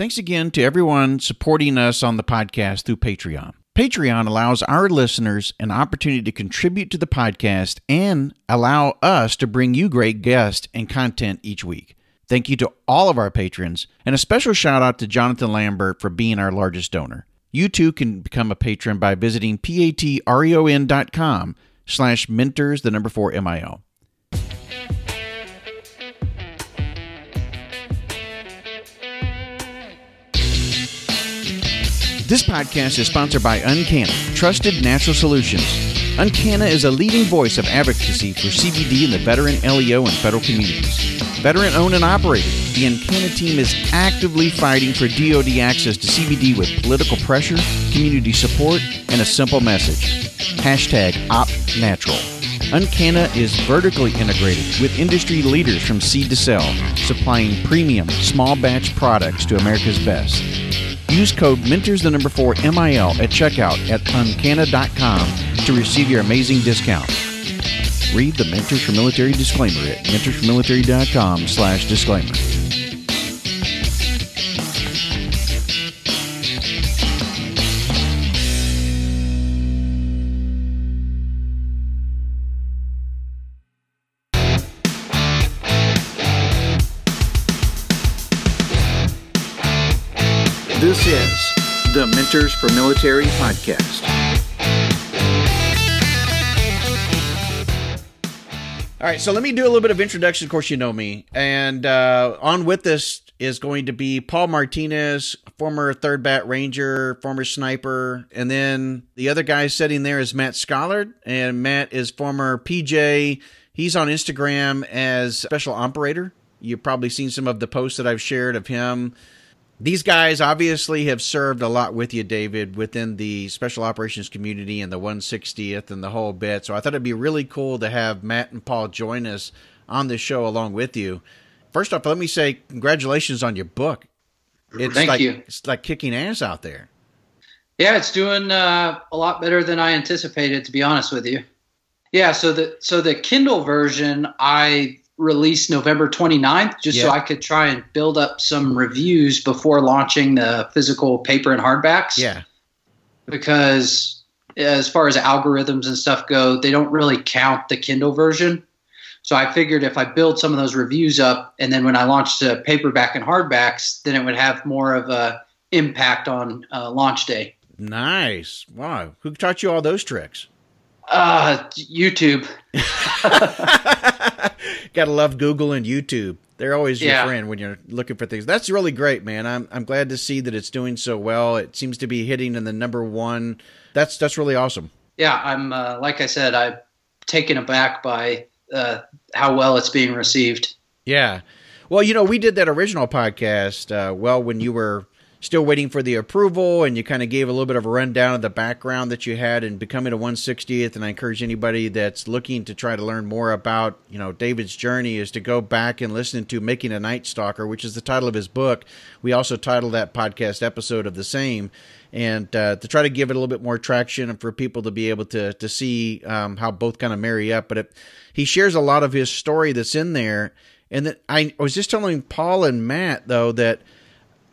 Thanks again to everyone supporting us on the podcast through Patreon. Patreon allows our listeners an opportunity to contribute to the podcast and allow us to bring you great guests and content each week. Thank you to all of our patrons, and a special shout out to Jonathan Lambert for being our largest donor. You too can become a patron by visiting patreon.com slash mentors, the number four MIL. This podcast is sponsored by UnCanna, trusted natural solutions. UnCanna is a leading voice of advocacy for CBD in the veteran, LEO, and federal communities. Veteran owned and operated, the UnCanna team is actively fighting for DoD access to CBD with political pressure, community support, and a simple message. Hashtag OpNatural. UnCanna is vertically integrated with industry leaders from seed to sell, supplying premium, small batch products to America's best. Use code Mentors the number four MIL at checkout at uncanna.com to receive your amazing discount. Read the Mentors for Military disclaimer at mentorsformilitary.com slash disclaimer. For Military podcast. All right, so let me do a little bit of introduction. Of course, you know me. And uh, on with this is going to be Paul Martinez, former third bat ranger, former sniper. And then the other guy sitting there is Matt Schollard. And Matt is former PJ. He's on Instagram as special operator. You've probably seen some of the posts that I've shared of him these guys obviously have served a lot with you, David, within the special operations community and the 160th and the whole bit. So I thought it'd be really cool to have Matt and Paul join us on this show along with you. First off, let me say congratulations on your book. It's Thank like, you. It's like kicking ass out there. Yeah, it's doing uh, a lot better than I anticipated, to be honest with you. Yeah, so the so the Kindle version, I release November 29th, just so I could try and build up some reviews before launching the physical paper and hardbacks. Yeah. Because as far as algorithms and stuff go, they don't really count the Kindle version. So I figured if I build some of those reviews up, and then when I launched the paperback and hardbacks, then it would have more of a impact on uh, launch day. Nice. Wow. Who taught you all those tricks? Uh, YouTube. Gotta love Google and YouTube. They're always your yeah. friend when you're looking for things. That's really great, man. I'm I'm glad to see that it's doing so well. It seems to be hitting in the number one. That's that's really awesome. Yeah, I'm uh, like I said, I'm taken aback by uh, how well it's being received. Yeah. Well, you know, we did that original podcast. Uh, well, when you were still waiting for the approval, and you kind of gave a little bit of a rundown of the background that you had in becoming a 160th. And I encourage anybody that's looking to try to learn more about, you know, David's journey is to go back and listen to Making a Nightstalker, which is the title of his book. We also titled that podcast episode of the same. And uh, to try to give it a little bit more traction and for people to be able to to see um, how both kind of marry up, but it, he shares a lot of his story that's in there. And that I was just telling Paul and Matt though that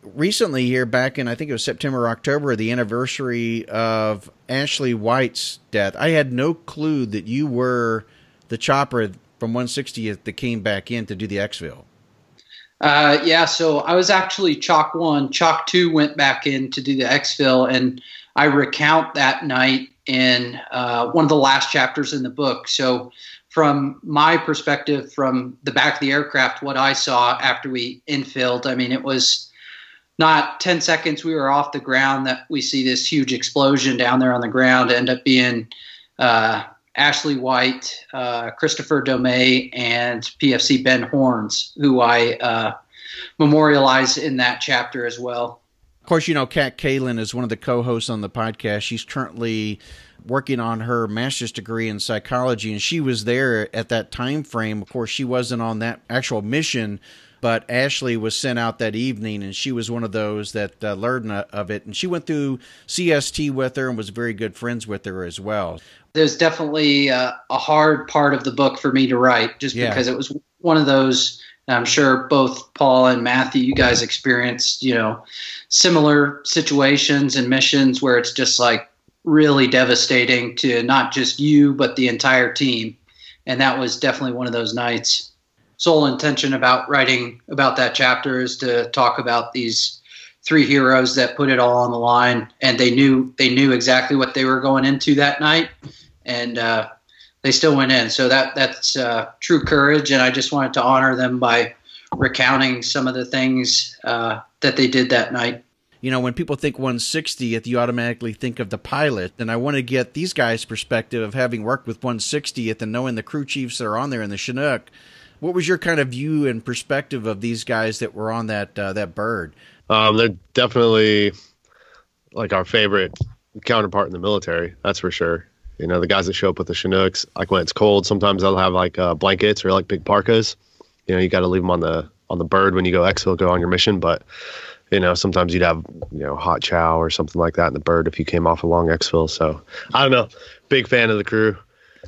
recently here back in I think it was September or October the anniversary of Ashley White's death. I had no clue that you were the chopper from 160th that came back in to do the exfil. Uh, yeah, so I was actually Chalk One. Chalk Two went back in to do the exfil, and I recount that night in uh, one of the last chapters in the book. So, from my perspective, from the back of the aircraft, what I saw after we infilled, I mean, it was not 10 seconds we were off the ground that we see this huge explosion down there on the ground end up being uh, Ashley White, uh, Kristoffer Domeij, and PFC Ben Horns, who I uh, memorialize in that chapter as well. Of course, you know, Kat Kalin is one of the co hosts on the podcast. She's currently working on her master's degree in psychology, and she was there at that time frame. Of course, she wasn't on that actual mission but Ashley was sent out that evening, and she was one of those that uh, learned of it. And she went through CST with her and was very good friends with her as well. There's definitely uh, a hard part of the book for me to write, just yeah. because it was one of those I'm sure both Paul and Matthew, you guys experienced, you know, similar situations and missions where it's just like really devastating to not just you, but the entire team. And that was definitely one of those nights. Sole intention about writing about that chapter is to talk about these three heroes that put it all on the line, and they knew they knew exactly what they were going into that night, and uh, they still went in. So that that's uh, true courage, and I just wanted to honor them by recounting some of the things uh, that they did that night. You know, when people think 160th, you automatically think of the pilot, and I want to get these guys' perspective of having worked with 160th and knowing the crew chiefs that are on there in the Chinook. What was your kind of view and perspective of these guys that were on that uh, that bird? Um, they're definitely like our favorite counterpart in the military. That's for sure. You know, the guys that show up with the Chinooks, like when it's cold, sometimes they'll have like uh, blankets or like big parkas. You know, you got to leave them on the on the bird when you go exfil, go on your mission. But you know, sometimes you'd have you know hot chow or something like that in the bird if you came off a long exfil. So I don't know. Big fan of the crew.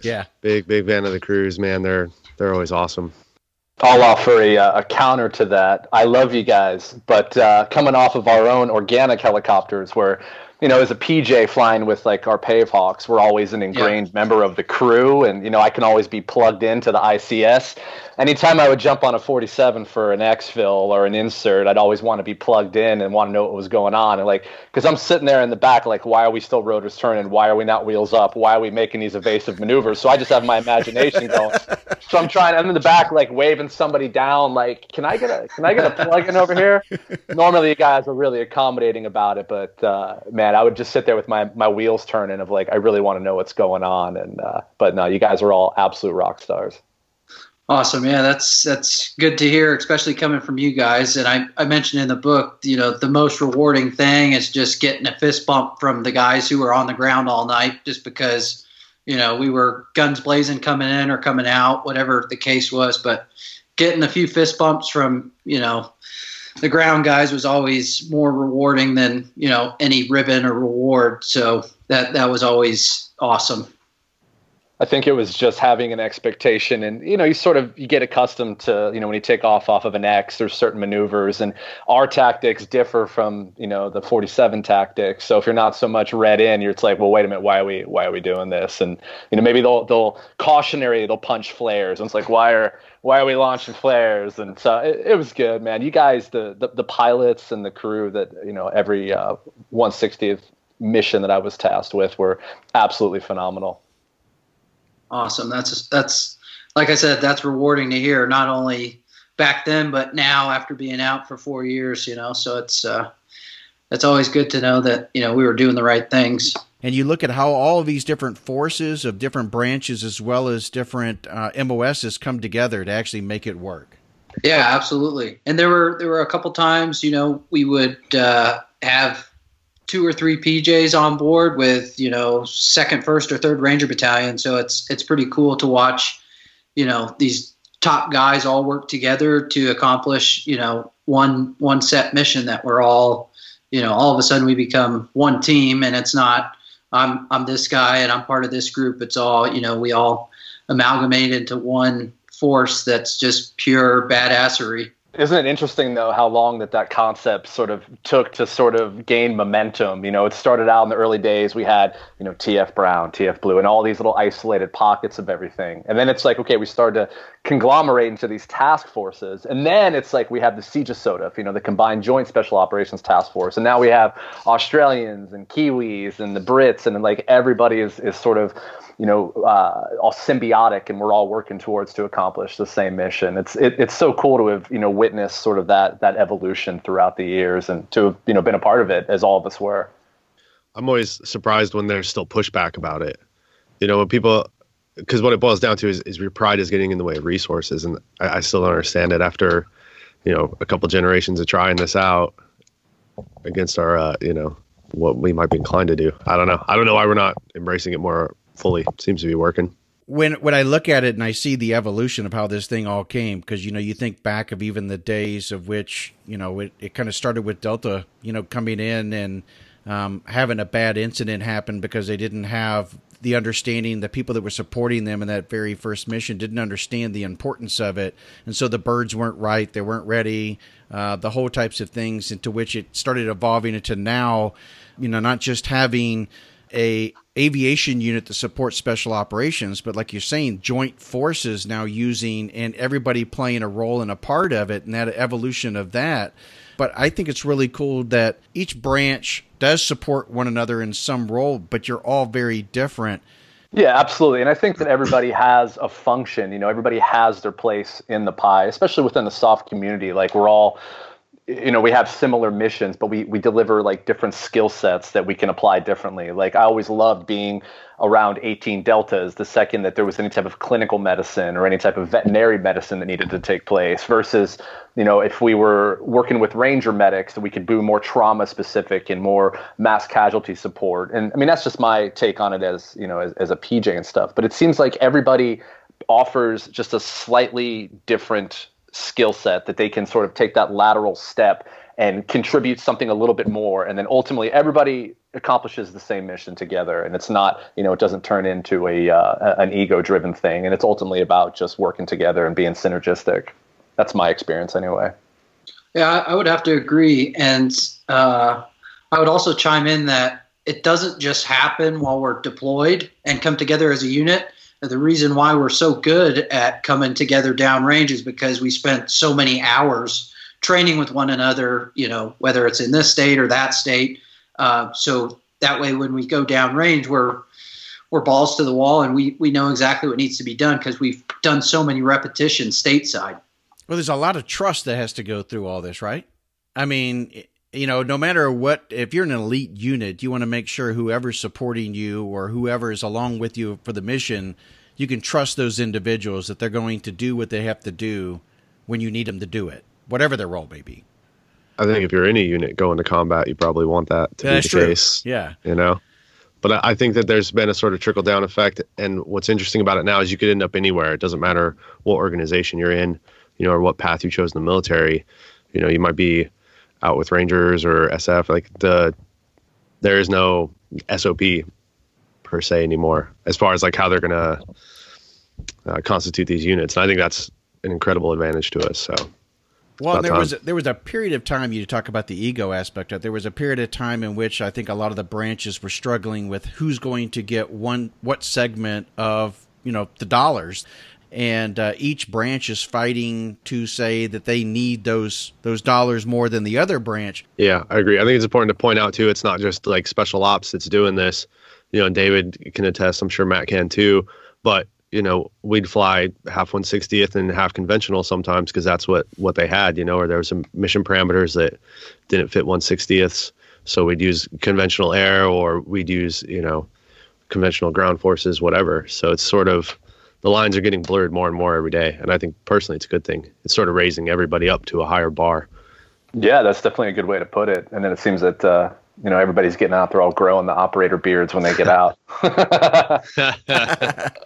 Yeah, big big fan of the crews, man. They're they're always awesome. I'll offer a, uh, a counter to that. I love you guys, but uh, coming off of our own organic helicopters, where you know, as a PJ flying with like our Pave Hawks, we're always an ingrained yeah. member of the crew, and you know, I can always be plugged into the ICS. Anytime I would jump on a 47 for an exfil or an insert, I'd always want to be plugged in and want to know what was going on. And like, because I'm sitting there in the back, like, why are we still rotors turning? Why are we not wheels up? Why are we making these evasive maneuvers? So I just have my imagination going. so I'm trying. I'm in the back, like waving somebody down, like, can I get a can I get a plug in over here? Normally, you guys are really accommodating about it, but uh, man I would just sit there with my my wheels turning of like I really want to know what's going on. And uh, but no, you guys are all absolute rock stars. Awesome, yeah, that's that's good to hear, especially coming from you guys. And I, I mentioned in the book, you know, the most rewarding thing is just getting a fist bump from the guys who were on the ground all night, just because, you know, we were guns blazing coming in or coming out, whatever the case was. But getting a few fist bumps from, you know, the ground guys was always more rewarding than you know any ribbon or reward. So that that was always awesome. I think it was just having an expectation, and you know, you sort of you get accustomed to you know when you take off off of an X, there's certain maneuvers, and our tactics differ from you know the 47 tactics. So if you're not so much read in, you're it's like, well, wait a minute, why are we why are we doing this? And you know, maybe they'll they'll cautionary, they'll punch flares, and it's like, why are why are we launching flares? And so it, it was good, man. You guys, the, the, the pilots and the crew that you know every uh, 160th mission that I was tasked with were absolutely phenomenal. Awesome. That's that's like I said, that's rewarding to hear. Not only back then, but now after being out for four years, you know. So it's uh, it's always good to know that you know we were doing the right things and you look at how all of these different forces of different branches as well as different uh, MOSs come together to actually make it work. Yeah, absolutely. And there were there were a couple times, you know, we would uh, have two or three PJs on board with you know second, first, or third Ranger Battalion. So it's it's pretty cool to watch, you know, these top guys all work together to accomplish you know one one set mission that we're all you know all of a sudden we become one team and it's not I'm I'm this guy and I'm part of this group. It's all you know. We all amalgamate into one force that's just pure badassery. Isn't it interesting though how long that that concept sort of took to sort of gain momentum? You know, it started out in the early days. We had you know TF Brown, TF Blue, and all these little isolated pockets of everything. And then it's like okay, we started to conglomerate into these task forces, and then it's like we have the Siege of CJSOTF, you know, the Combined Joint Special Operations Task Force, and now we have Australians and Kiwis and the Brits, and like everybody is is sort of you know, uh, all symbiotic, and we're all working towards to accomplish the same mission. It's it, it's so cool to have you know witnessed sort of that that evolution throughout the years, and to have you know been a part of it as all of us were. I'm always surprised when there's still pushback about it. You know, when people, because what it boils down to is, is your pride is getting in the way of resources, and I, I still don't understand it after, you know, a couple generations of trying this out against our, uh, you know, what we might be inclined to do. I don't know. I don't know why we're not embracing it more fully. Seems to be working. When when I look at it and I see the evolution of how this thing all came, because you know you think back of even the days of which you know it, it kind of started with Delta, you know, coming in and um, having a bad incident happen because they didn't have the understanding the people that were supporting them in that very first mission didn't understand the importance of it. And so the birds weren't right they weren't ready uh, the whole types of things into which it started evolving into now you know not just having a aviation unit to support special operations but like you're saying joint forces now using and everybody playing a role and a part of it and that evolution of that but i think it's really cool that each branch does support one another in some role but you're all very different yeah, absolutely. And I think that everybody has a function, you know, everybody has their place in the pie, especially within the soft community. Like we're all you know we have similar missions but we we deliver like different skill sets that we can apply differently. Like i always loved being around 18 deltas the second that there was any type of clinical medicine or any type of veterinary medicine that needed to take place versus you know if we were working with ranger medics that we could do more trauma specific and more mass casualty support. And i mean that's just my take on it as you know as, as a pj and stuff. But it seems like everybody offers just a slightly different skill set that they can sort of take that lateral step and contribute something a little bit more. And then ultimately everybody accomplishes the same mission together. And it's not you know it doesn't turn into a uh, an ego driven thing. And it's ultimately about just working together and being synergistic. That's my experience anyway. Yeah i would have to agree. And uh, i would also chime in that it doesn't just happen while we're deployed and come together as a unit the reason why we're so good at coming together downrange is because we spent so many hours training with one another, you know, whether it's in this state or that state. Uh, so that way, when we go downrange, we're we're balls to the wall and we, we know exactly what needs to be done because we've done so many repetitions stateside. Well, there's a lot of trust that has to go through all this, right? I mean, you know, no matter what, if you're an elite unit, you want to make sure whoever's supporting you or whoever is along with you for the mission, you can trust those individuals that they're going to do what they have to do when you need them to do it, whatever their role may be. I think if you're any unit going to combat, you probably want that to Yeah, be the true. case. Yeah. You know? But I think that there's been a sort of trickle down effect. And what's interesting about it now is you could end up anywhere. It doesn't matter what organization you're in, you know, or what path you chose in the military. You know, you might be out with Rangers or SF. Like the, there is no SOP per se anymore as far as like how they're to uh, constitute these units. And I think that's an incredible advantage to us. So, Well, there was time. there was a period of time you talk about the ego aspect of. There was a period of time in which I think a lot of the branches were struggling with who's going to get one what segment of you know the dollars, and uh, each branch is fighting to say that they need those those dollars more than the other branch. Yeah, I agree. I think it's important to point out too. It's not just like special ops that's doing this. You know, and David can attest. I'm sure Matt can too. But you know, we'd fly half 160th and half conventional sometimes because that's what what they had. You know, or there was some mission parameters that didn't fit 160ths, so we'd use conventional air or we'd use you know conventional ground forces, whatever. So it's sort of the lines are getting blurred more and more every day, and I think personally it's a good thing. It's sort of raising everybody up to a higher bar. Yeah, that's definitely a good way to put it. And then it seems that uh, you know everybody's getting out. They're all growing the operator beards when they get out.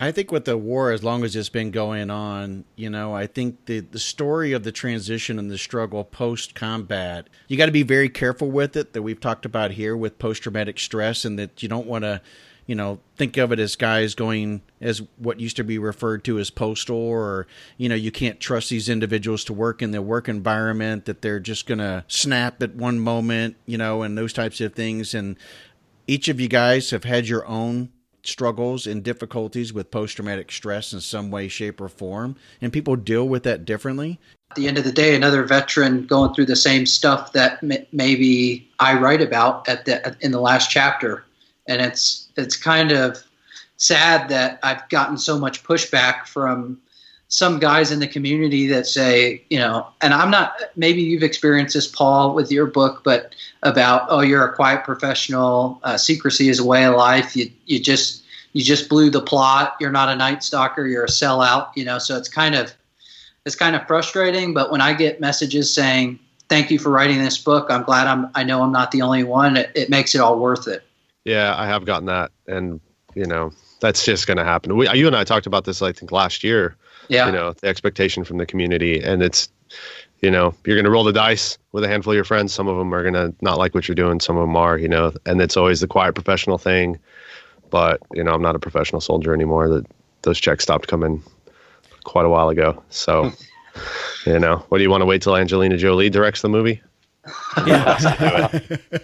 I think with the war, as long as it's been going on, you know, I think the the story of the transition and the struggle post combat, you got to be very careful with it. That we've talked about here with post traumatic stress, and that you don't want to, you know, think of it as guys going as what used to be referred to as postal, or you know, you can't trust these individuals to work in their work environment. That they're just gonna snap at one moment, you know, and those types of things. And each of you guys have had your own struggles and difficulties with post traumatic stress in some way, shape, or form, and people deal with that differently. At the end of the day, another veteran going through the same stuff that maybe I write about at the in the last chapter, and it's it's kind of sad that I've gotten so much pushback from some guys in the community that say, you know, and I'm not, maybe you've experienced this, Paul, with your book, but about, oh, you're a quiet professional, uh, secrecy is a way of life. You, you just, you just blew the plot. You're not a night stalker. You're a sellout, you know, so it's kind of, it's kind of frustrating. But when I get messages saying, thank you for writing this book, I'm glad I'm, I know I'm not the only one. It, it makes it all worth it. Yeah, I have gotten that, and you know that's just going to happen. We, you and I talked about this, I think, last year. Yeah. You know, the expectation from the community, and it's, you know, you're going to roll the dice with a handful of your friends. Some of them are going to not like what you're doing. Some of them are, you know, and it's always the quiet professional thing. but you know, I'm not a professional soldier anymore. That those checks stopped coming quite a while ago. So, you know, what do you want to wait till Angelina Jolie directs the movie? Yeah.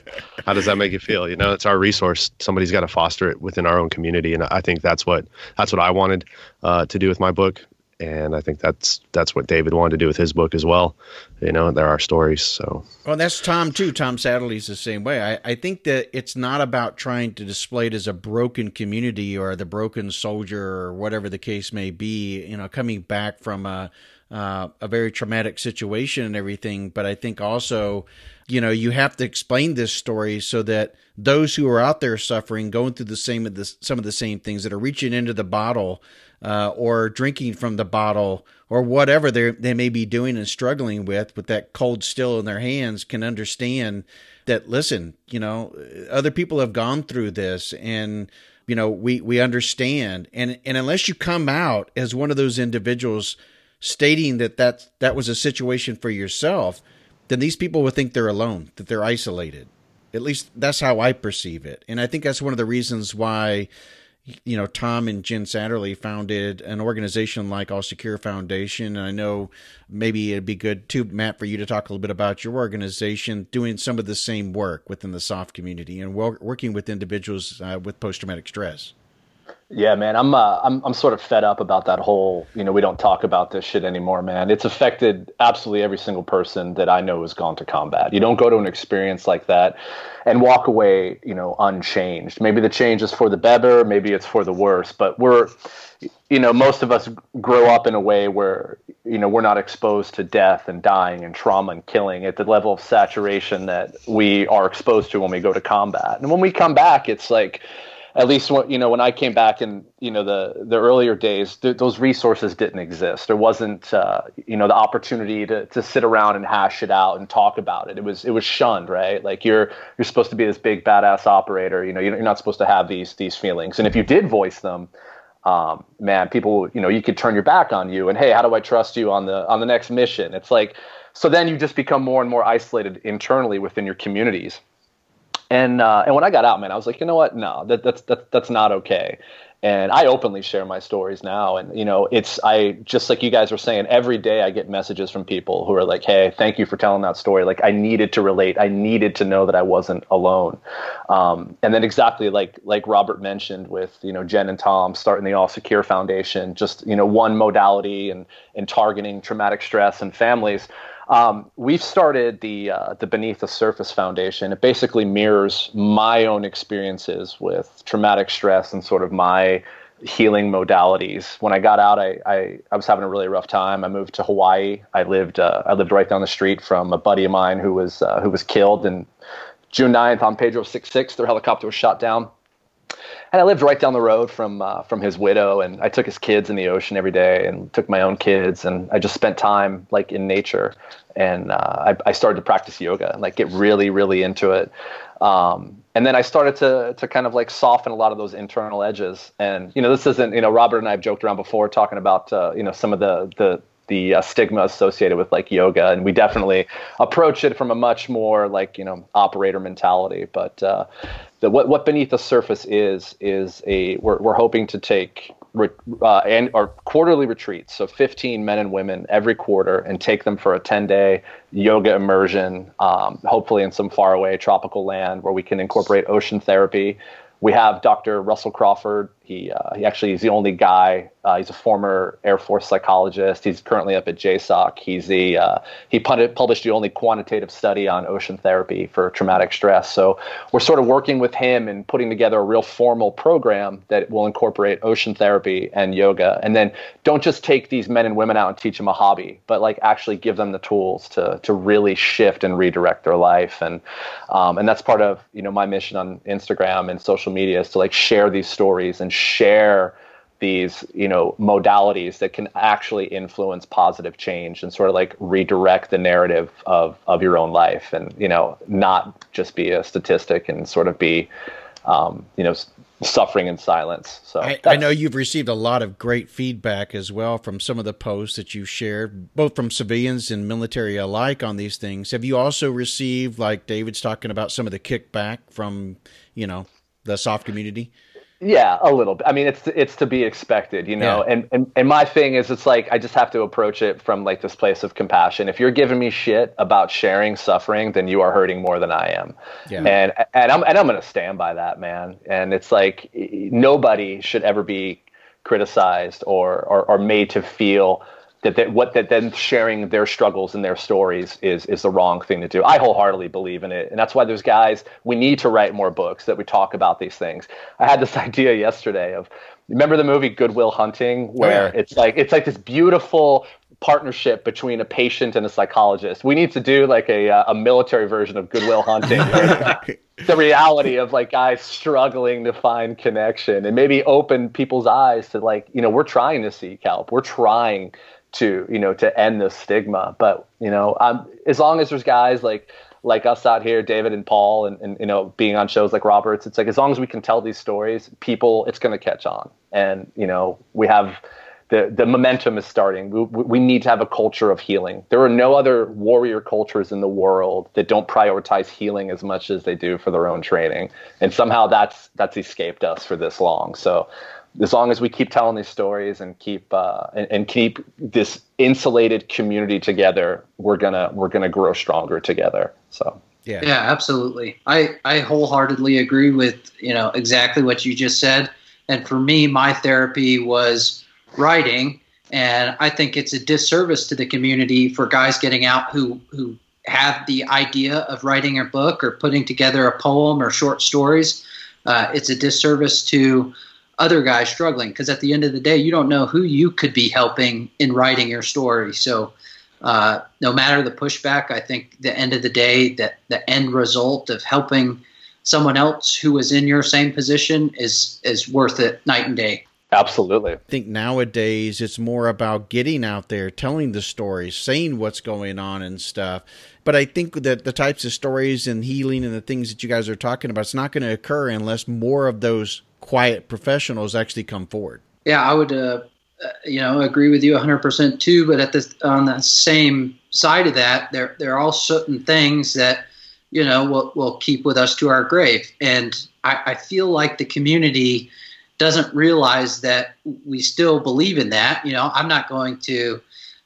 How does that make you feel? You know, it's our resource. Somebody's got to foster it within our own community, and I think that's what that's what I wanted uh, to do with my book and I think that's that's what David wanted to do with his book as well. You know, there are stories. So well, that's Tom too. Tom Satterley's the same way. I, I think that it's not about trying to display it as a broken community or the broken soldier or whatever the case may be. You know, coming back from a uh, a very traumatic situation and everything. But I think also, you know, you have to explain this story so that those who are out there suffering, going through the same of the, some of the same things that are reaching into the bottle uh, or drinking from the bottle or whatever they they may be doing and struggling with with that cold still in their hands can understand that listen you know other people have gone through this and you know we we understand and and unless you come out as one of those individuals stating that that that was a situation for yourself then these people would think they're alone that they're isolated at least that's how i perceive it and i think that's one of the reasons why you know, Tom and Jen Satterley founded an organization like All Secure Foundation. And I know maybe it'd be good too, Matt, for you to talk a little bit about your organization doing some of the same work within the soft community and working with individuals uh, with post traumatic stress. Yeah, man, I'm uh, I'm I'm sort of fed up about that whole, you know, we don't talk about this shit anymore, man. It's affected absolutely every single person that I know has gone to combat. You don't go to an experience like that and walk away, you know, unchanged. Maybe the change is for the better, maybe it's for the worse, but we're you know, most of us grow up in a way where, you know, we're not exposed to death and dying and trauma and killing at the level of saturation that we are exposed to when we go to combat. And when we come back, it's like at least when, you know when I came back in you know the the earlier days, th- those resources didn't exist. There wasn't uh, you know the opportunity to to sit around and hash it out and talk about it. It was it was shunned, right? Like you're you're supposed to be this big badass operator. You know you're not supposed to have these these feelings. And if you did voice them, um, man, people you know you could turn your back on you. And hey, how do I trust you on the on the next mission? It's like so then you just become more and more isolated internally within your communities and uh, and when I got out, man, I was like, you know what? No, that, that's that, that's not okay. And I openly share my stories now, and you know, it's I just like you guys were saying. Every day, I get messages from people who are like, "Hey, thank you for telling that story. Like, I needed to relate. I needed to know that I wasn't alone." Um, and then exactly like like Robert mentioned with you know Jen and Tom starting the All Secure Foundation, just you know one modality and and targeting traumatic stress and families. Um, we've started the uh, the Beneath the Surface Foundation. It basically mirrors my own experiences with traumatic stress and sort of my healing modalities. When I got out, I, I, I was having a really rough time. I moved to Hawaii. I lived uh, I lived right down the street from a buddy of mine who was uh, who was killed. And June 9th on Pedro 66, their helicopter was shot down and I lived right down the road from uh, from his widow, and I took his kids in the ocean every day, and took my own kids, and I just spent time like in nature, and uh, I, I, started to practice yoga and like get really really into it, um, and then I started to to kind of like soften a lot of those internal edges, and you know this isn't you know Robert and I have joked around before talking about uh, you know some of the the the uh, stigma associated with like yoga and we definitely approach it from a much more like you know operator mentality but uh, the, what what beneath the surface is is a we're we're hoping to take uh, and our quarterly retreats, so 15 men and women every quarter, and take them for a 10 day yoga immersion, um, hopefully in some faraway tropical land where we can incorporate ocean therapy. We have Dr. Russell Crawford. He, uh, he actually is the only guy uh, he's a former Air Force psychologist. He's currently up at JSOC. He's the uh, he published the only quantitative study on ocean therapy for traumatic stress. So we're sort of working with him and putting together a real formal program that will incorporate ocean therapy and yoga. And then don't just take these men and women out and teach them a hobby, but like actually give them the tools to to really shift and redirect their life. And um, and that's part of you know my mission on Instagram and social media is to like share these stories and share these you know modalities that can actually influence positive change and sort of like redirect the narrative of of your own life and you know not just be a statistic and sort of be um, you know suffering in silence. So I, I, know you've received a lot of great feedback as well from some of the posts that you've shared both from civilians and military alike on these things. Have you also received like david's talking about some of the kickback from you know the soft community Yeah, a little bit. I mean, it's it's to be expected, you know. Yeah. And, and and my thing is, it's like I just have to approach it from like this place of compassion. If you're giving me shit about sharing suffering, then you are hurting more than I am. Yeah. And and I'm and I'm gonna stand by that, man. And it's like nobody should ever be criticized or or, or made to feel that, that what that then sharing their struggles and their stories is is the wrong thing to do. I wholeheartedly believe in it, and that's why there's guys. We need to write more books that we talk about these things. I had this idea yesterday of remember the movie Good Will Hunting, where oh, yeah. it's like it's like this beautiful partnership between a patient and a psychologist. We need to do like a uh, a military version of Good Will Hunting. the reality of like guys struggling to find connection and maybe open people's eyes to like you know we're trying to seek help. We're trying to you know to end this stigma. But you know, I'm, as long as there's guys like like us out here, David and Paul, and, and you know, being on shows like Roberts, it's like as long as we can tell these stories, people, it's going to catch on. And you know, we have the the momentum is starting. We, we need to have a culture of healing. There are no other warrior cultures in the world that don't prioritize healing as much as they do for their own training. And somehow that's that's escaped us for this long. So as long as we keep telling these stories and keep uh, and, and, keep this insulated community together, we're gonna we're gonna grow stronger together. So yeah, yeah, absolutely. I I wholeheartedly agree with you know exactly what you just said. And for me, my therapy was writing, and I think it's a disservice to the community for guys getting out who who have the idea of writing a book or putting together a poem or short stories. Uh, it's a disservice to other guys struggling because at the end of the day you don't know who you could be helping in writing your story. So uh, no matter the pushback i think the end of the day that the end result of helping someone else who is in your same position is is worth it night and day. Absolutely. I think nowadays it's more about getting out there telling the stories saying what's going on and stuff but I think that the types of stories and healing and the things that you guys are talking about, it's not going to occur unless more of those quiet professionals actually come forward. Yeah, I would, uh, uh you know, agree with you 100% too. But at the on the same side of that, there there are all certain things that you know will will keep with us to our grave, and I, I feel like the community doesn't realize that we still believe in that. You know, I'm not going to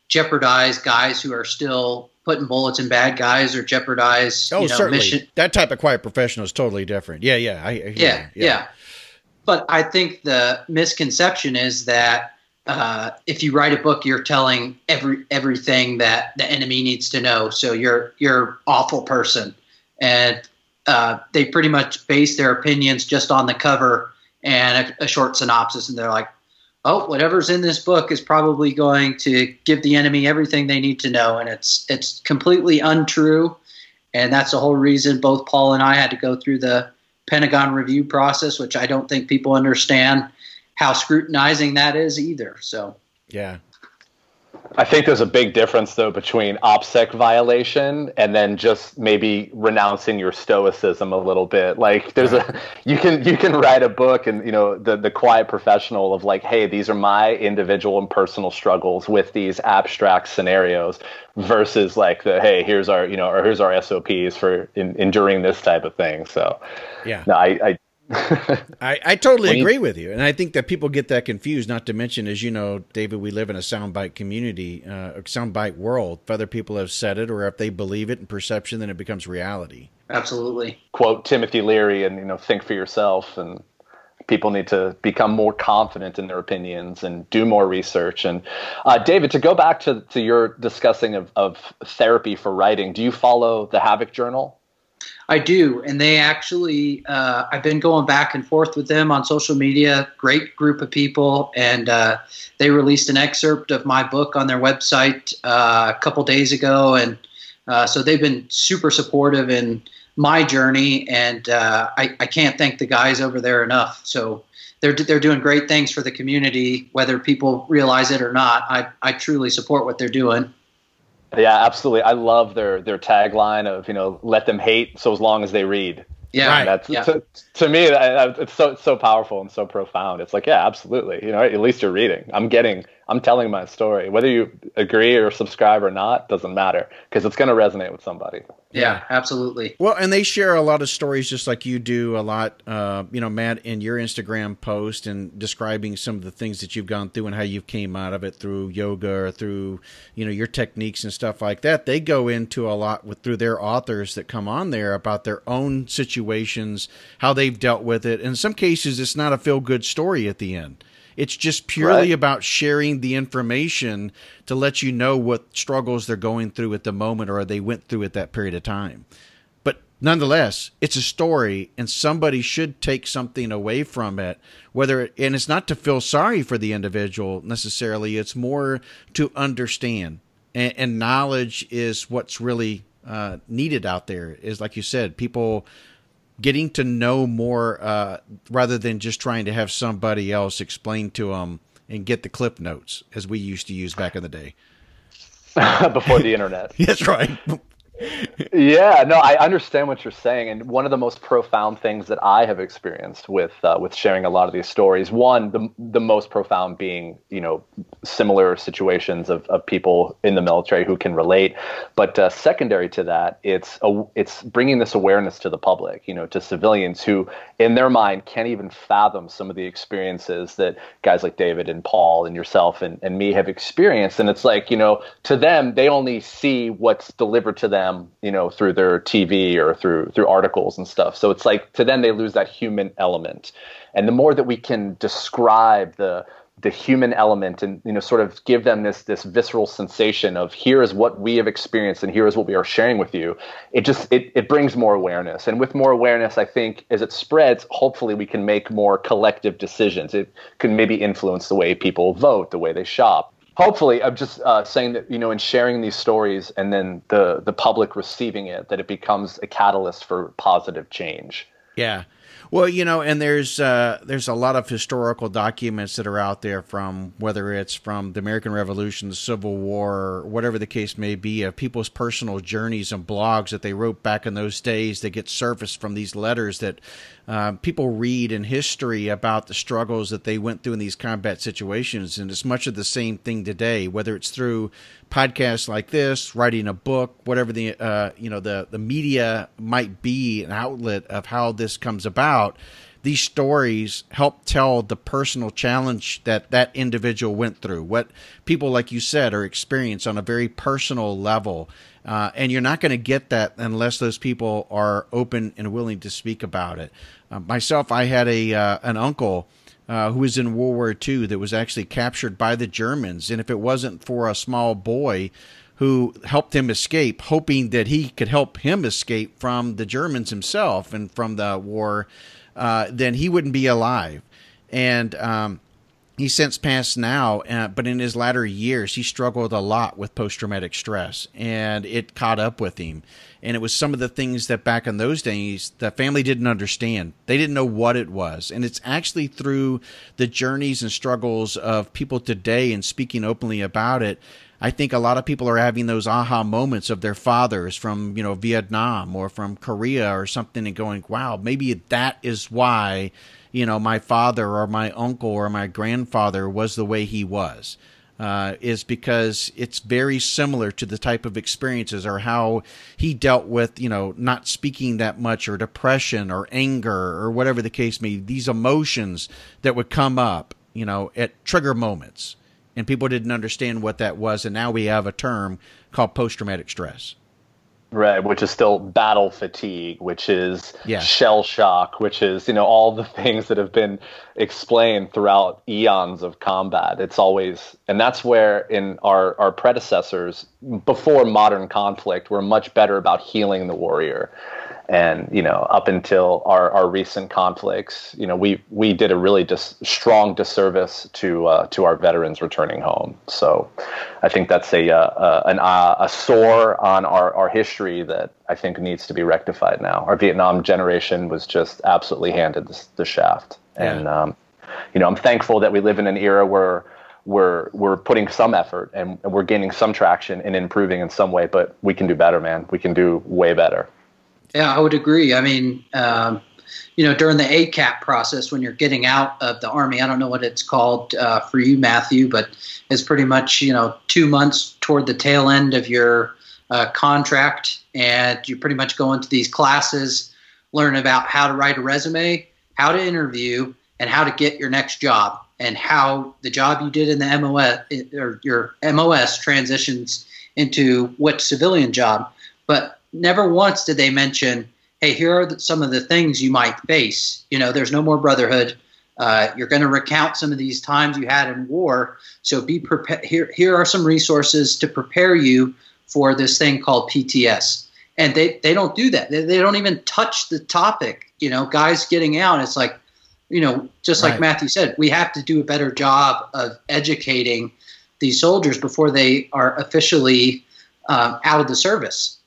jeopardize guys who are still putting bullets in bad guys or jeopardize. Oh, you know, certainly. Mission. That type of quiet professional is totally different. Yeah, yeah, I, yeah, yeah, yeah. But I think the misconception is that uh, if you write a book, you're telling every everything that the enemy needs to know. So you're you're awful person, and uh, they pretty much base their opinions just on the cover and a, a short synopsis, and they're like, "Oh, whatever's in this book is probably going to give the enemy everything they need to know," and it's it's completely untrue. And that's the whole reason both Paul and I had to go through the Pentagon review process, which I don't think people understand how scrutinizing that is either. So, yeah. I think there's a big difference though between OPSEC violation and then just maybe renouncing your stoicism a little bit. Like there's a you can you can write a book and you know the the quiet professional of like hey these are my individual and personal struggles with these abstract scenarios versus like the hey here's our you know or here's our SOPs for in, enduring this type of thing. So yeah, no, I, I I, I totally agree with you, and I think that people get that confused. Not to mention, as you know, David, we live in a soundbite community, uh, a soundbite world. If other people have said it, or if they believe it in perception, then it becomes reality. Absolutely. Quote Timothy Leary, and you know, think for yourself. And people need to become more confident in their opinions and do more research. And uh, David, to go back to to your discussing of, of therapy for writing, do you follow the Havok Journal? I do, and they actually. Uh, I've been going back and forth with them on social media. Great group of people, and uh, they released an excerpt of my book on their website uh, a couple days ago, and uh, so they've been super supportive in my journey, and uh, I, I can't thank the guys over there enough. So they're they're doing great things for the community, whether people realize it or not. I I truly support what they're doing. Yeah, absolutely. I love their their tagline of you know let them hate so as long as they read. Yeah, right. that's yeah. To, to, me it's so it's so powerful and so profound. It's like yeah, absolutely. You know, at least you're reading. I'm getting I'm telling my story. Whether you agree or subscribe or not doesn't matter because it's going to resonate with somebody. Yeah, absolutely. Well, and they share a lot of stories just like you do a lot, uh, you know, Matt, in your Instagram post and describing some of the things that you've gone through and how you came out of it through yoga or through, you know, your techniques and stuff like that. They go into a lot with through their authors that come on there about their own situations, how they've dealt with it. In some cases, it's not a feel good story at the end. It's just purely right. about sharing the information to let you know what struggles they're going through at the moment or they went through at that period of time. But nonetheless, it's a story and somebody should take something away from it, whether it, and it's not to feel sorry for the individual necessarily, it's more to understand. And, and knowledge is what's really uh, needed out there is like you said, people getting to know more uh, rather than just trying to have somebody else explain to them and get the clip notes as we used to use back in the day before the internet. That's right yeah, no, I understand what you're saying, and one of the most profound things that I have experienced with uh, with sharing a lot of these stories, one the the most profound being you know similar situations of, of people in the military who can relate, but uh, secondary to that, it's a, it's bringing this awareness to the public, you know, to civilians who in their mind can't even fathom some of the experiences that guys like David and Paul and yourself and, and me have experienced, and it's like you know to them they only see what's delivered to them them, you know, through their TV or through through articles and stuff. So it's like to them they lose that human element. And the more that we can describe the the human element and you know sort of give them this this visceral sensation of here is what we have experienced and here is what we are sharing with you it just it, it brings more awareness and with more awareness i think as it spreads hopefully we can make more collective decisions it can maybe influence the way people vote the way they shop hopefully i'm just uh, saying that you know in sharing these stories and then the the public receiving it that it becomes a catalyst for positive change. Yeah. Well, you know, and there's uh, there's a lot of historical documents that are out there from whether it's from the American Revolution, the Civil War, whatever the case may be, of people's personal journeys and blogs that they wrote back in those days that get surfaced from these letters that uh, people read in history about the struggles that they went through in these combat situations, and it's much of the same thing today. Whether it's through podcasts like this, writing a book, whatever the uh, you know the the media might be an outlet of how this comes about. These stories help tell the personal challenge that that individual went through, what people, like you said, are experienced on a very personal level. Uh, and you're not going to get that unless those people are open and willing to speak about it. Uh, myself, I had a uh, an uncle uh, who was in World War II that was actually captured by the Germans. And if it wasn't for a small boy who helped him escape, hoping that he could help him escape from the Germans himself and from the war, uh, then he wouldn't be alive. And um, he's since passed now, uh, but in his latter years, he struggled a lot with post traumatic stress, and it caught up with him. And it was some of the things that back in those days the family didn't understand. They didn't know what it was. And it's actually through the journeys and struggles of people today and speaking openly about it. I think a lot of people are having those aha moments of their fathers from, you know, Vietnam or from Korea or something and going, wow, maybe that is why you know, my father or my uncle or my grandfather was the way he was. Uh, is because it's very similar to the type of experiences or how he dealt with, you know, not speaking that much or depression or anger or whatever the case may be, these emotions that would come up, you know, at trigger moments. And people didn't understand what that was. And now we have a term called post traumatic stress. Right, which is still battle fatigue, which is yeah. shell shock, which is, you know, all the things that have been explained throughout eons of combat. It's always, and that's where in our, our predecessors, before modern conflict, were much better about healing the warrior and you know up until our, our recent conflicts you know we we did a really dis- strong disservice to uh, to our veterans returning home. So i think that's a uh, uh, an, uh, a sore on our, our history that i think needs to be rectified now. Our vietnam generation was just absolutely handed the, the shaft. Yeah. and um, you know i'm thankful that we live in an era where we're we're putting some effort and we're gaining some traction and improving in some way but we can do better man. We can do way better yeah, I would agree. I mean, um, you know, during the ACAP process when you're getting out of the Army. I don't know what it's called uh, for you, Matthew, but it's pretty much, you know, two months toward the tail end of your uh, contract. And you pretty much go into these classes, learn about how to write a resume, how to interview, and how to get your next job and how the job you did in the MOS or your MOS transitions into what civilian job. But never once did they mention, hey, here are the, some of the things you might face. You know, there's no more brotherhood. Uh, you're going to recount some of these times you had in war. So be prepared. Here, here are some resources to prepare you for this thing called PTS. And they, they don't do that. They, they don't even touch the topic. You know, guys getting out. It's like, you know, just like right. Matthew said, we have to do a better job of educating these soldiers before they are officially uh, out of the service.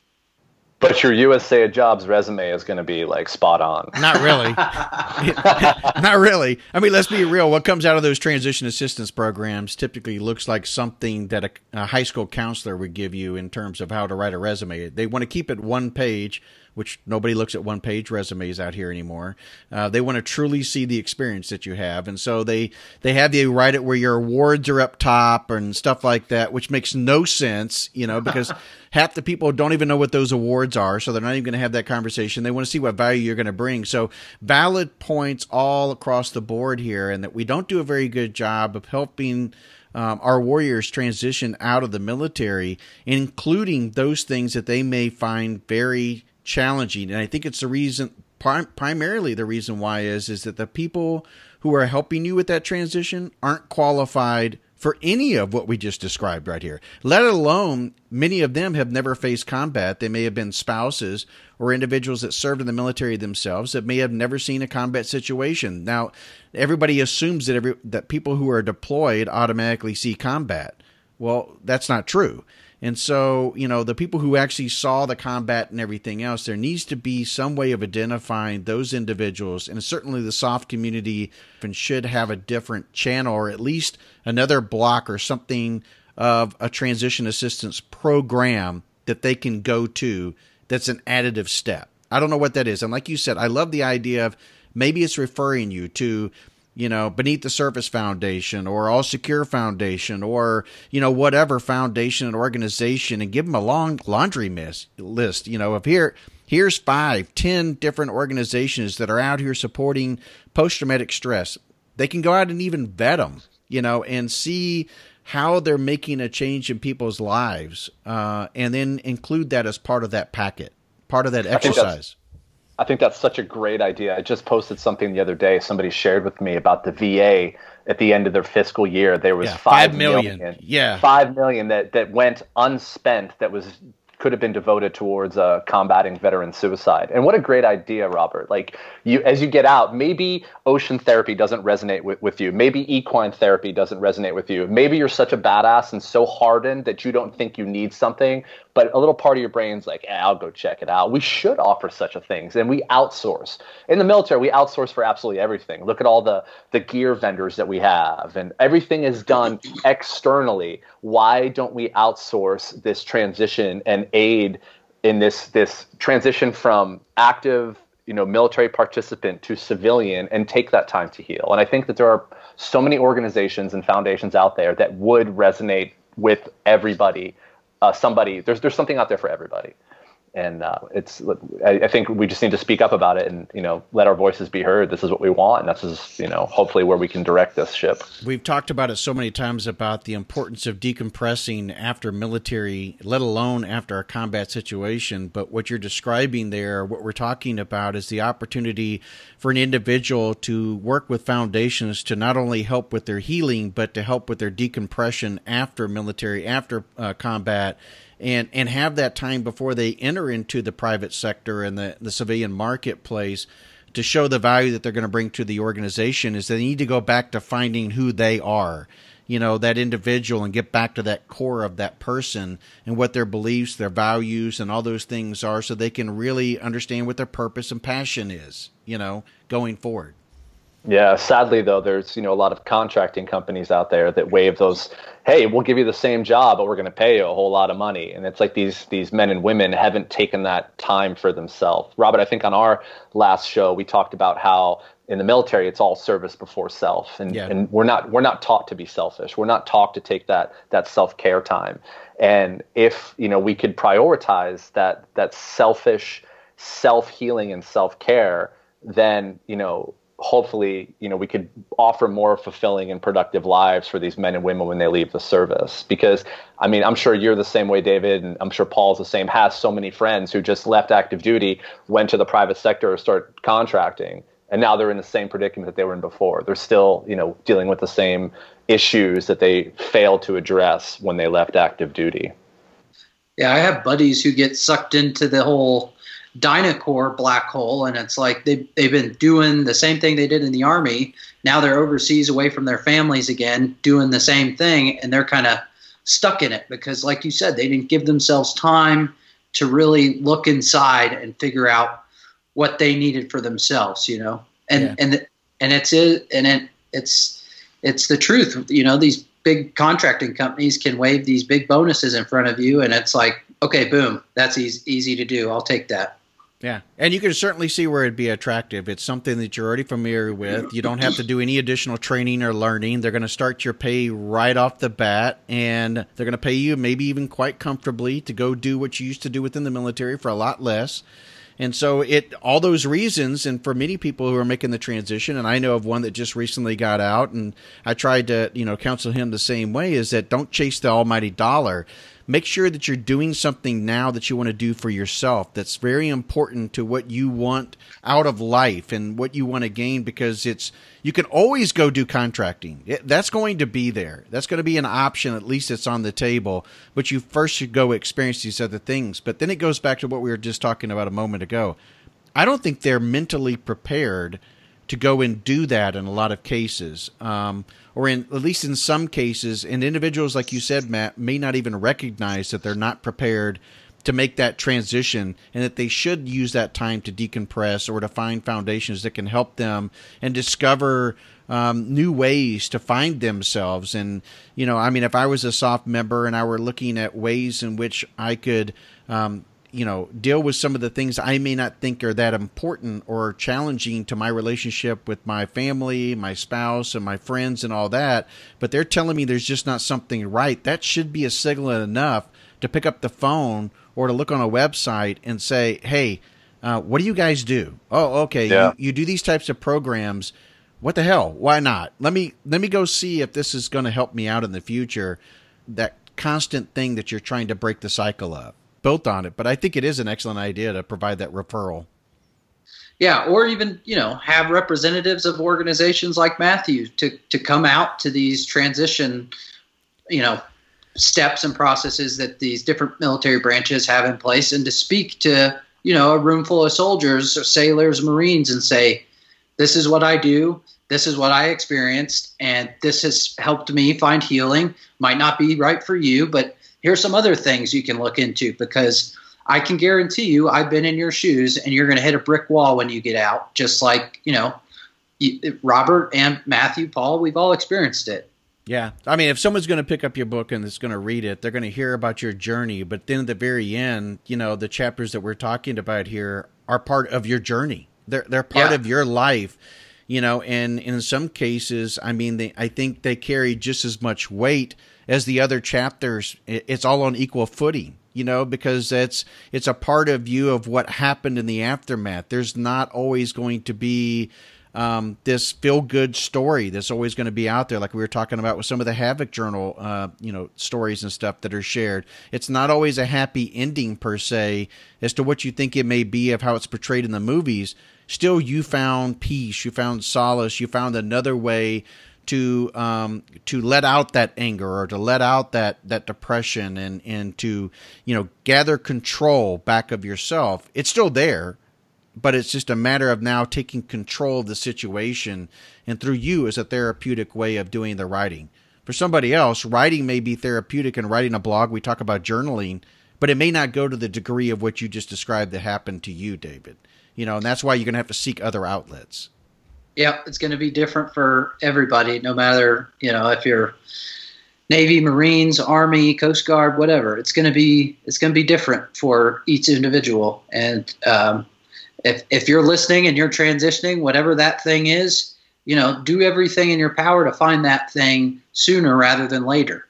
But your USA Jobs resume is going to be like spot on. Not really. Not really. I mean, let's be real. What comes out of those transition assistance programs typically looks like something that a, a high school counselor would give you in terms of how to write a resume. They want to keep it one page which nobody looks at one page resumes out here anymore. Uh, they want to truly see the experience that you have, and so they they have you write it where your awards are up top and stuff like that, which makes no sense, you know, because half the people don't even know what those awards are, so they're not even going to have that conversation. They want to see what value you're going to bring. So valid points all across the board here, and that we don't do a very good job of helping. Um, our warriors transition out of the military, including those things that they may find very challenging. And I think it's the reason, prim- primarily the reason why is, is that the people who are helping you with that transition aren't qualified for any of what we just described right here, let alone many of them have never faced combat. They may have been spouses or individuals that served in the military themselves that may have never seen a combat situation. Now, everybody assumes that every that people who are deployed automatically see combat. Well, that's not true. And so, you know, the people who actually saw the combat and everything else, there needs to be some way of identifying those individuals. And certainly the SOF community should have a different channel or at least another block or something of a transition assistance program that they can go to that's an additive step. I don't know what that is. And like you said, I love the idea of maybe it's referring you to you know, Beneath the Surface Foundation or All Secure Foundation or, you know, whatever foundation and organization and give them a long laundry miss, list, you know, of here, here's five, ten different organizations that are out here supporting post traumatic stress. They can go out and even vet them, you know, and see how they're making a change in people's lives uh, and then include that as part of that packet, part of that exercise. I think that's such a great idea. I just posted something the other day. Somebody shared with me about the VA at the end of their fiscal year. There was yeah, five, five million, million, yeah, five million that that went unspent. That was could have been devoted towards uh, combating veteran suicide. And what a great idea, Robert! Like you, as you get out, maybe ocean therapy doesn't resonate with, with you. Maybe equine therapy doesn't resonate with you. Maybe you're such a badass and so hardened that you don't think you need something. But a little part of your brain's like, eh, I'll go check it out. We should offer such a things, and we outsource. In the military, we outsource for absolutely everything. Look at all the the gear vendors that we have, and everything is done externally. Why don't we outsource this transition and aid in this this transition from active you know military participant to civilian and take that time to heal. And i think that there are so many organizations and foundations out there that would resonate with everybody uh, somebody. There's there's something out there for everybody and uh, it's I, I, think we just need to speak up about it and you know let our voices be heard. This is what we want. And this is you know hopefully where we can direct this ship. We've talked about it so many times about the importance of decompressing after military let alone after a combat situation. But what you're describing there what we're talking about is the opportunity for an individual to work with foundations to not only help with their healing but to help with their decompression after military after uh, combat and and have that time before they enter into the private sector and the, the civilian marketplace to show the value that they're going to bring to the organization is they need to go back to finding who they are. You know that individual and get back to that core of that person and what their beliefs their values and all those things are so they can really understand what their purpose and passion is you know going forward Yeah, sadly though, there's you know a lot of contracting companies out there that waive those. Hey, we'll give you the same job, but we're going to pay you a whole lot of money. And it's like these these men and women haven't taken that time for themselves. Robert, I think on our last show we talked about how in the military it's all service before self, and yeah. and we're not we're not taught to be selfish. We're not taught to take that that self care time. And if you know we could prioritize that that selfish self healing and self care, then you know hopefully you know we could offer more fulfilling and productive lives for these men and women when they leave the service. Because i mean i'm sure you're the same way david and i'm sure paul's the same has so many friends who just left active duty went to the private sector or start contracting and now they're in the same predicament that they were in before. They're still you know dealing with the same issues that they failed to address when they left active duty. Yeah i have buddies who get sucked into the whole Dynacorp black hole, and it's like they they've been doing the same thing they did in the army. Now they're overseas, away from their families again, doing the same thing, and they're kind of stuck in it because, like you said, they didn't give themselves time to really look inside and figure out what they needed for themselves. You know, and yeah. and and it's it and it it's it's the truth. You know, these big contracting companies can wave these big bonuses in front of you, and it's like, okay, boom, that's easy, easy to do. I'll take that. Yeah, and you can certainly see where it'd be attractive. It's something that you're already familiar with. You don't have to do any additional training or learning. They're going to start your pay right off the bat, and they're going to pay you maybe even quite comfortably to go do what you used to do within the military for a lot less. And so it all those reasons, and for many people who are making the transition, and I know of one that just recently got out, and I tried to you know counsel him the same way is that don't chase the almighty dollar make sure that you're doing something now that you want to do for yourself that's very important to what you want out of life and what you want to gain because it's you can always go do contracting. That's going to be there. That's going to be an option at least it's on the table but you first should go experience these other things. But then it goes back to what we were just talking about a moment ago. I don't think they're mentally prepared to go and do that in a lot of cases, um, or in at least in some cases, and individuals like you said, Matt, may not even recognize that they're not prepared to make that transition, and that they should use that time to decompress or to find foundations that can help them and discover um, new ways to find themselves. And you know, I mean, if I was a SOF member and I were looking at ways in which I could um, you know deal with some of the things I may not think are that important or challenging to my relationship with my family, my spouse, and my friends and all that, but they're telling me there's just not something right. That should be a signal enough to pick up the phone or to look on a website and say, "Hey, uh, what do you guys do? Oh, okay, yeah. you, you do these types of programs. What the hell? Why not? Let me let me go see if this is going to help me out in the future." That constant thing that you're trying to break the cycle of built on it. But I think it is an excellent idea to provide that referral. Yeah, or even you know have representatives of organizations like Matthew to to come out to these transition, you know, steps and processes that these different military branches have in place, and to speak to you know a room full of soldiers, or sailors, Marines, and say, "This is what I do. This is what I experienced, and this has helped me find healing. Might not be right for you, but here's some other things you can look into because I can guarantee you I've been in your shoes and you're going to hit a brick wall when you get out, just like, you know, Robert and Matthew, Paul, we've all experienced it. Yeah. I mean, if someone's going to pick up your book and is going to read it, they're going to hear about your journey. But then at the very end, you know, the chapters that we're talking about here are part of your journey. They're, they're part yeah. of your life, you know, and in some cases, I mean, they, I think they carry just as much weight as the other chapters, it's all on equal footing you know because it's it's a part of you of what happened in the aftermath. There's not always going to be um, this feel good story that's always going to be out there like we were talking about with some of the Havok Journal uh, you know stories and stuff that are shared. It's not always a happy ending per se as to what you think it may be of how it's portrayed in the movies. Still you found peace you found solace you found another way to um, to let out that anger or to let out that that depression and and to you know gather control back of yourself. It's still there but it's just a matter of now taking control of the situation and through you as a therapeutic way of doing the writing. For somebody else writing may be therapeutic and writing a blog. We talk about journaling but it may not go to the degree of what you just described that happened to you david. You know and that's why you're going to have to seek other outlets Yeah, it's going to be different for everybody, no matter you know if you're Navy, Marines, Army, Coast Guard, whatever. It's going to be it's going to be different for each individual. And um, if if you're listening and you're transitioning, whatever that thing is, you know, do everything in your power to find that thing sooner rather than later.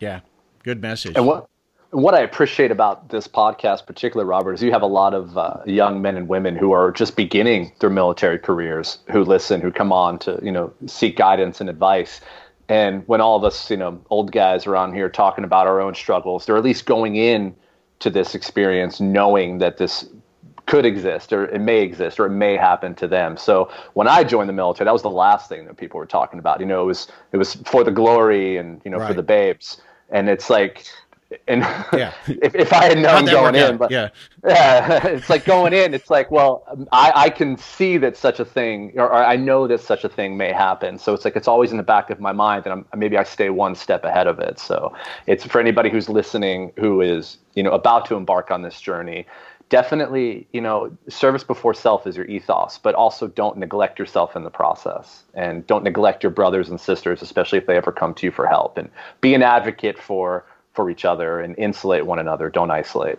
Yeah, good message. And what what I appreciate about this podcast, particularly Robert, is you have a lot of uh, young men and women who are just beginning their military careers, who listen, who come on to you know seek guidance and advice. And when all of us, you know, old guys are on here talking about our own struggles, they're at least going in to this experience knowing that this could exist or it may exist or it may happen to them. So when I joined the military, that was the last thing that people were talking about. You know, it was it was for the glory and you know right. for the babes. And it's like and yeah. if, if I had known going in, but yeah, yeah, it's like going in. It's like, well, I, I can see that such a thing, or, or, I know that such a thing may happen. So it's like it's always in the back of my mind, and I'm, maybe I stay one step ahead of it. So it's for anybody who's listening, who is you know about to embark on this journey. Definitely, you know, service before self is your ethos, but also don't neglect yourself in the process, and don't neglect your brothers and sisters, especially if they ever come to you for help, and be an advocate for for each other and insulate one another. Don't isolate.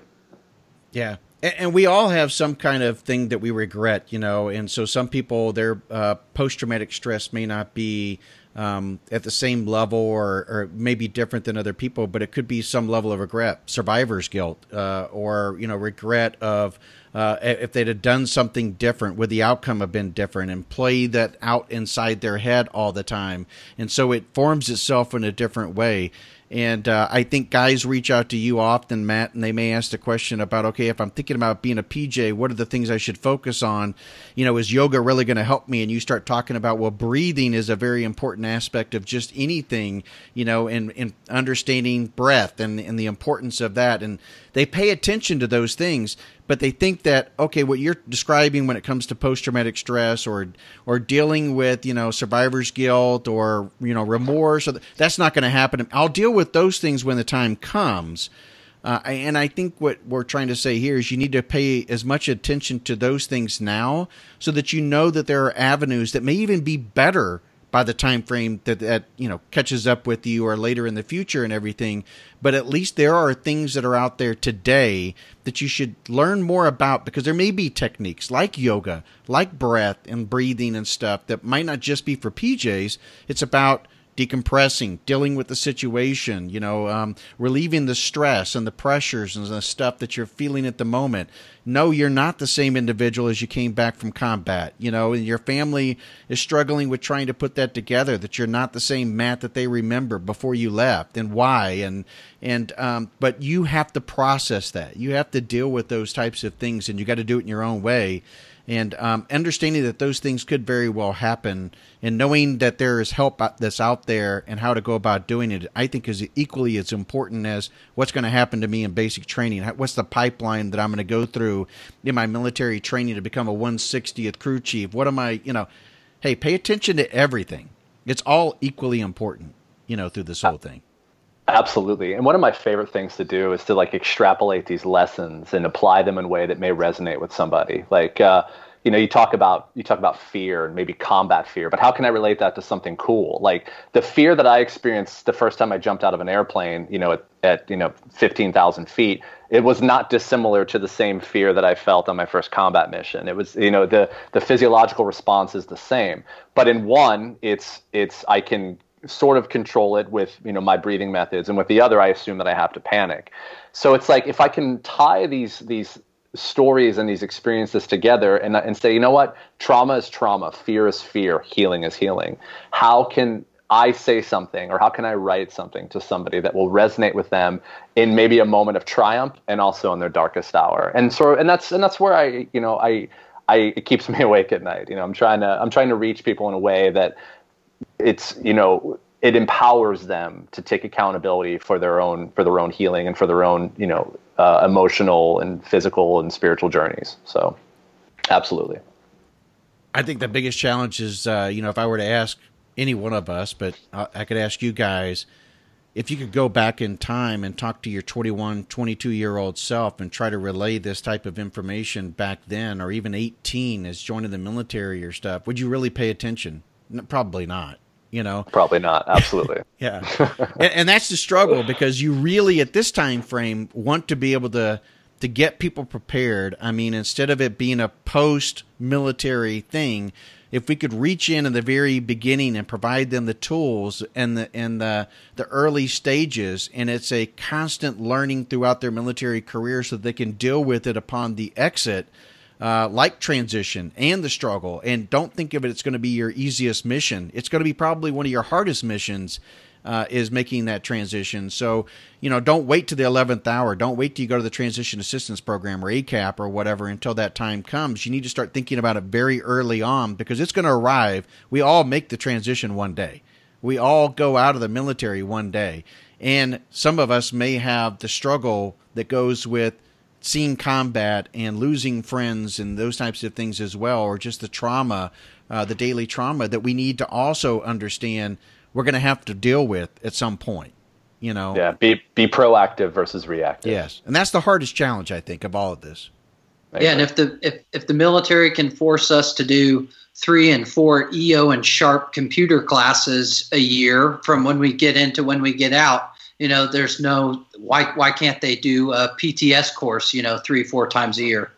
Yeah. And we all have some kind of thing that we regret, you know, and so some people, their uh, post traumatic stress may not be um, at the same level or, or maybe different than other people, but it could be some level of regret, survivor's guilt, uh, or, you know, regret of uh, if they'd have done something different, would the outcome have been different and play that out inside their head all the time. And so it forms itself in a different way. And uh, I think guys reach out to you often, Matt, and they may ask the question about, okay, if I'm thinking about being a PJ, what are the things I should focus on? You know, is yoga really going to help me? And you start talking about, well, breathing is a very important aspect of just anything, you know, and, and understanding breath and, and the importance of that. And they pay attention to those things but they think that okay, what you're describing when it comes to post traumatic stress or or dealing with you know survivor's guilt or you know remorse, that's not going to happen. I'll deal with those things when the time comes. Uh, and I think what we're trying to say here is you need to pay as much attention to those things now so that you know that there are avenues that may even be better by the time frame that that you know catches up with you or later in the future and everything but at least there are things that are out there today that you should learn more about because there may be techniques like yoga like breath and breathing and stuff that might not just be for PJs it's about decompressing, dealing with the situation, you know, um, relieving the stress and the pressures and the stuff that you're feeling at the moment. No, you're not the same individual as you came back from combat, you know, and your family is struggling with trying to put that together. That you're not the same Matt that they remember before you left, and why, and and um, but you have to process that. You have to deal with those types of things, and you got to do it in your own way and um, understanding that those things could very well happen and knowing that there is help that's out there and how to go about doing it i think is equally as important as what's going to happen to me in basic training. What's the pipeline that i'm going to go through in my military training to become a 160th crew chief? What am i you know hey pay attention to everything. It's all equally important you know through this whole thing Absolutely. And one of my favorite things to do is to like extrapolate these lessons and apply them in a way that may resonate with somebody. Like, uh, you know, you talk about you talk about fear and maybe combat fear, but how can I relate that to something cool? Like the fear that I experienced the first time I jumped out of an airplane, you know, at, at you know fifteen thousand feet, it was not dissimilar to the same fear that I felt on my first combat mission. It was, you know, the the physiological response is the same, but in one, it's it's I can sort of control it with you know my breathing methods and with the other i assume that i have to panic. So it's like if i can tie these these stories and these experiences together and, and say you know what? Trauma is trauma. Fear is fear. Healing is healing. How can i say something or how can i write something to somebody that will resonate with them in maybe a moment of triumph and also in their darkest hour? And so and that's and that's where i you know i I, it keeps me awake at night. You know, I'm trying to I'm trying to reach people in a way that it's you know it empowers them to take accountability for their own for their own healing and for their own you know uh, emotional and physical and spiritual journeys so absolutely i think the biggest challenge is uh, you know if i were to ask any one of us but I, could ask you guys if you could go back in time and talk to your 21, 22 year old self and try to relay this type of information back then, or even 18 as joining the military or stuff, would you really pay attention? Probably not. You know, probably not. Absolutely. yeah, and, and that's the struggle because you really, at this time frame, want to be able to to get people prepared. I mean, instead of it being a post military thing, if we could reach in in the very beginning and provide them the tools and the and the the early stages and it's a constant learning throughout their military career so they can deal with it upon the exit uh, like transition and the struggle and don't think of it it's going to be your easiest mission it's going to be probably one of your hardest missions uh, is making that transition. So, you know, don't wait to the 11th hour. Don't wait till you go to the transition assistance program or ACAP or whatever until that time comes. You need to start thinking about it very early on because it's going to arrive. We all make the transition one day. We all go out of the military one day. And some of us may have the struggle that goes with seeing combat and losing friends and those types of things as well, or just the trauma, uh, the daily trauma that we need to also understand we're going to have to deal with at some point. You know. Yeah. Be be proactive versus reactive. Yes, and that's the hardest challenge I think of all of this. Yeah, and if the if if the military can force us to do three and four EO and SHARP computer classes a year from when we get into when we get out, you know, there's no why why can't they do a PTS course, you know, three four times a year?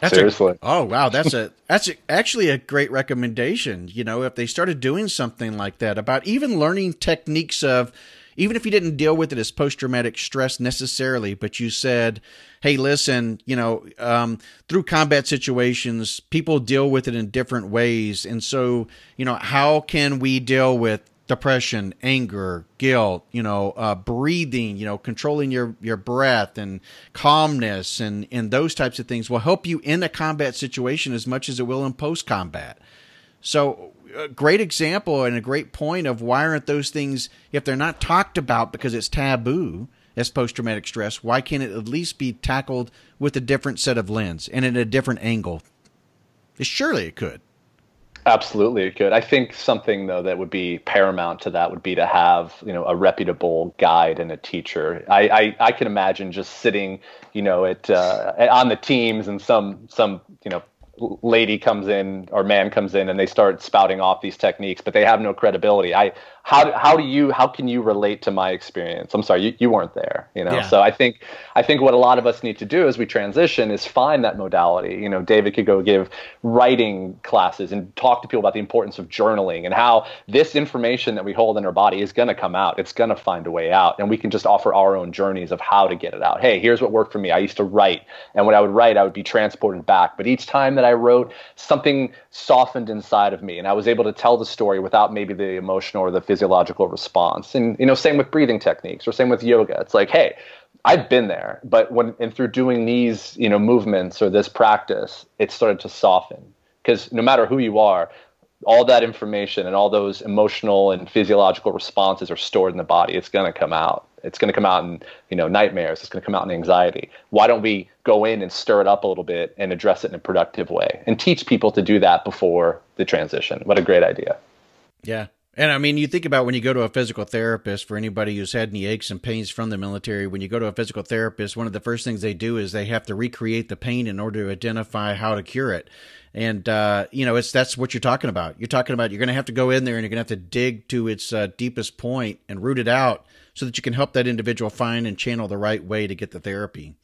That's Seriously. A, oh wow, that's a that's a, actually a great recommendation. You know, if they started doing something like that about even learning techniques of even if you didn't deal with it as post traumatic stress necessarily, but you said, "Hey, listen, you know, um, through combat situations, people deal with it in different ways, and so, you know, how can we deal with depression, anger, guilt, you know, uh, breathing, you know, controlling your, your breath and calmness and, and those types of things will help you in a combat situation as much as it will in post combat. So, a great example and a great point of why aren't those things, if they're not talked about because it's taboo as post traumatic stress, why can't it at least be tackled with a different set of lens and at a different angle? Surely it could. Absolutely, it could. I think something though that would be paramount to that would be to have you know a reputable guide and a teacher. I I, I can imagine just sitting you know at uh, on the teams and some some you know lady comes in or man comes in and they start spouting off these techniques, but they have no credibility. I how how do you how can you relate to my experience? I'm sorry you, you weren't there you know? Yeah. so i think i think what a lot of us need to do as we transition is find that modality. You know david could go give writing classes and talk to people about the importance of journaling and how this information that we hold in our body is going to come out. It's going to find a way out. And we can just offer our own journeys of how to get it out. Hey here's what worked for me. I used to write. And when i would write i would be transported back. But each time that i wrote something softened inside of me. And i was able to tell the story without maybe the emotional or the physical physiological response. And you know, same with breathing techniques or same with yoga. It's like, hey, I've been there, but when and through doing these, you know, movements or this practice, it started to soften. Because no matter who you are, all that information and all those emotional and physiological responses are stored in the body. It's going to come out. It's going to come out in you know nightmares. It's going to come out in anxiety. Why don't we go in and stir it up a little bit and address it in a productive way and teach people to do that before the transition? What a great idea! Yeah, and I mean, you think about when you go to a physical therapist for anybody who's had any aches and pains from the military, when you go to a physical therapist, one of the first things they do is they have to recreate the pain in order to identify how to cure it. And, uh, you know, it's, that's what you're talking about. You're talking about you're going to have to go in there and you're going to have to dig to its uh, deepest point and root it out so that you can help that individual find and channel the right way to get the therapy.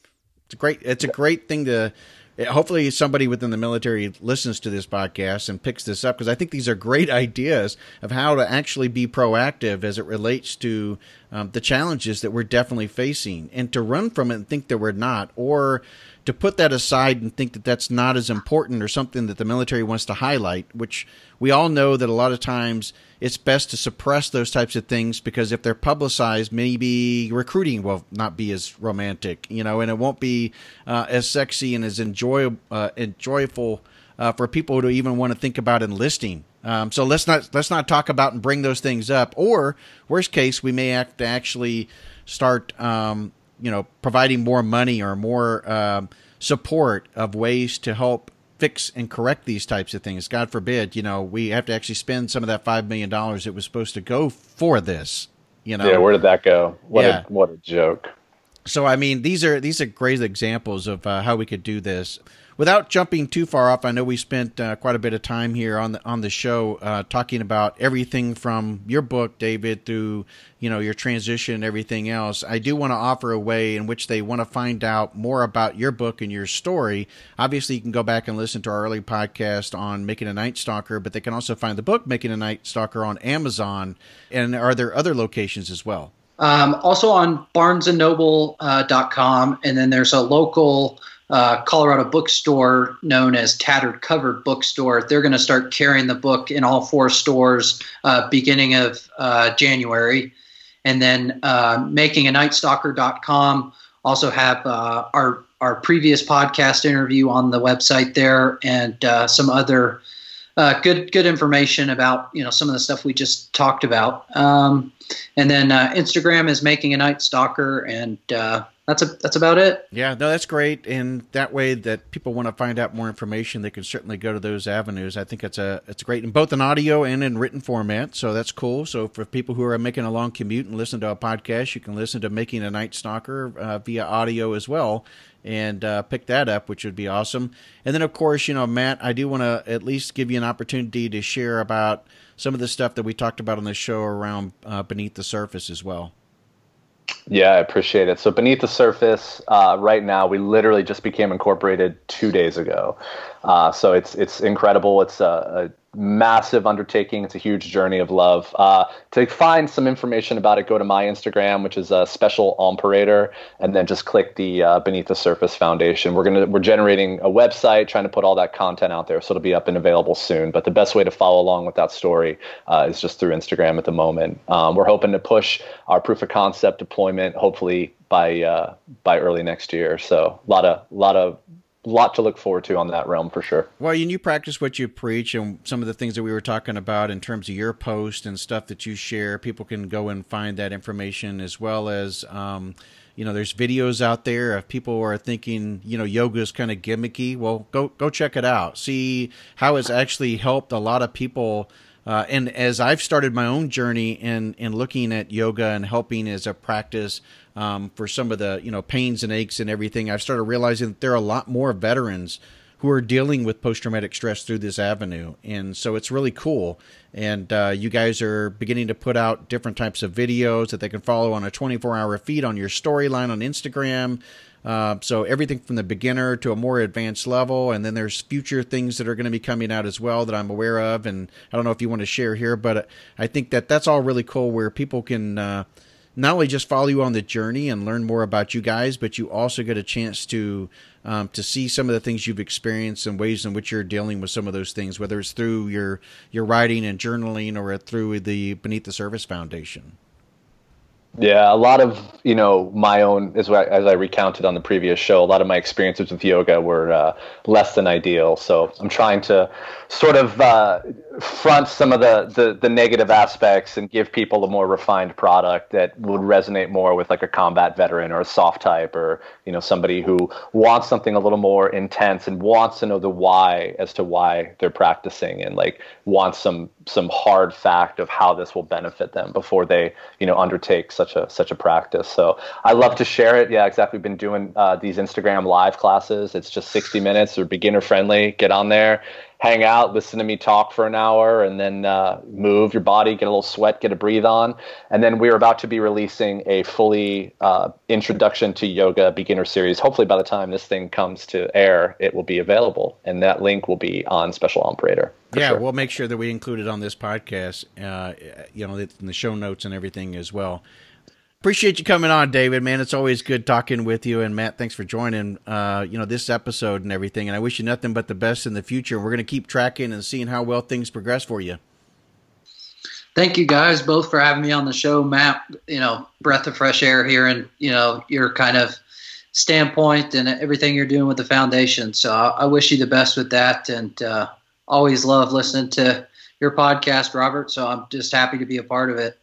It's a great, it's a great thing to, hopefully somebody within the military listens to this podcast and picks this up because I think these are great ideas of how to actually be proactive as it relates to um, the challenges that we're definitely facing. And to run from it and think that we're not or to put that aside and think that that's not as important or something that the military wants to highlight, which we all know that a lot of times it's best to suppress those types of things because if they're publicized, maybe recruiting will not be as romantic, you know, and it won't be uh, as sexy and as enjoy, uh, enjoyable uh, for people to even want to think about enlisting. Um, so let's not let's not talk about and bring those things up. Or worst case, we may have to actually start um, you know providing more money or more uh, support of ways to help fix and correct these types of things. God forbid, you know, we have to actually spend some of that five million dollars that was supposed to go for this. You know, yeah. Where did that go? What Yeah. a what a joke. So I mean, these are these are great examples of uh, how we could do this. Without jumping too far off, I know we spent uh, quite a bit of time here on the on the show uh, talking about everything from your book, David, through you know your transition and everything else. I do want to offer a way in which they want to find out more about your book and your story. Obviously, you can go back and listen to our early podcast on making a Nightstalker, but they can also find the book Making a Nightstalker on Amazon. And are there other locations as well? Um, also on barnesandnoble.com, uh, and then there's a local uh, Colorado bookstore known as Tattered Cover Bookstore. They're going to start carrying the book in all four stores uh, beginning of uh, January. And then uh, makinganightstalker.com also have uh, our our previous podcast interview on the website there and some other uh, good good information about you know some of the stuff we just talked about. Um, and then uh, Instagram is making a Nightstalker, and uh, that's a that's about it. Yeah, no, that's great, and that way that people want to find out more information, they can certainly go to those avenues. I think it's a it's great in both an audio and in written format, so that's cool. So for people who are making a long commute and listen to a podcast, you can listen to Making a Nightstalker uh, via audio as well, and uh, pick that up, which would be awesome. And then of course, you know, Matt, I do want to at least give you an opportunity to share about some of the stuff that we talked about on the show around uh, beneath the surface as well. Yeah, I appreciate it. So beneath the surface, uh, right now, we literally just became incorporated two days ago. Uh, so it's it's incredible. It's a, a massive undertaking. It's a huge journey of love. Uh, to find some information about it, go to my Instagram, which is a special operator, and then just click the uh, Beneath the Surface Foundation. We're gonna we're generating a website, trying to put all that content out there, so it'll be up and available soon. But the best way to follow along with that story uh, is just through Instagram at the moment. Um, we're hoping to push our proof of concept deployment, hopefully by uh, by early next year. So a lot of lot of lot to look forward to on that realm for sure. Well, and you practice what you preach, and some of the things that we were talking about in terms of your post and stuff that you share, people can go and find that information as well as. Um, you know, there's videos out there of people are thinking, you know, yoga is kind of gimmicky. Well, go go check it out. See how it's actually helped a lot of people. Uh, and as I've started my own journey in in looking at yoga and helping as a practice um, for some of the you know pains and aches and everything, I've started realizing that there are a lot more veterans who are dealing with post traumatic stress through this avenue, and so it's really cool. And uh, you guys are beginning to put out different types of videos that they can follow on a 24 hour feed on your storyline on Instagram. Uh, so everything from the beginner to a more advanced level, and then there's future things that are going to be coming out as well that I'm aware of. And I don't know if you want to share here, but I think that that's all really cool where people can uh, not only just follow you on the journey and learn more about you guys, but you also get a chance to um, to see some of the things you've experienced and ways in which you're dealing with some of those things, whether it's through your your writing and journaling or through the Beneath the Surface Foundation. Yeah, a lot of you know my own as I, as I recounted on the previous show. A lot of my experiences with yoga were uh, less than ideal. So I'm trying to sort of uh, front some of the, the the negative aspects and give people a more refined product that would resonate more with like a combat veteran or a SOF type or you know somebody who wants something a little more intense and wants to know the why as to why they're practicing and like wants some some hard fact of how this will benefit them before they you know undertake such a such a practice. So I love to share it. Yeah, exactly. We've been doing uh, these Instagram live classes. It's just 60 minutes. They're beginner friendly. Get on there, hang out, listen to me talk for an hour, and then uh, move your body, get a little sweat, get a breathe on. And then we're about to be releasing a fully uh, introduction to yoga beginner series. Hopefully, by the time this thing comes to air, it will be available, and that link will be on Special Operator. Yeah, sure. we'll make sure that we include it on this podcast. Uh, you know, in the show notes and everything as well. Appreciate you coming on, David. Man, it's always good talking with you. And Matt, thanks for joining. Uh, you know this episode and everything. And I wish you nothing but the best in the future. We're going to keep tracking and seeing how well things progress for you. Thank you guys both for having me on the show, Matt. You know, breath of fresh air here, and you know your kind of standpoint and everything you're doing with the foundation. So I, I wish you the best with that, and uh, always love listening to your podcast, Robert. So I'm just happy to be a part of it.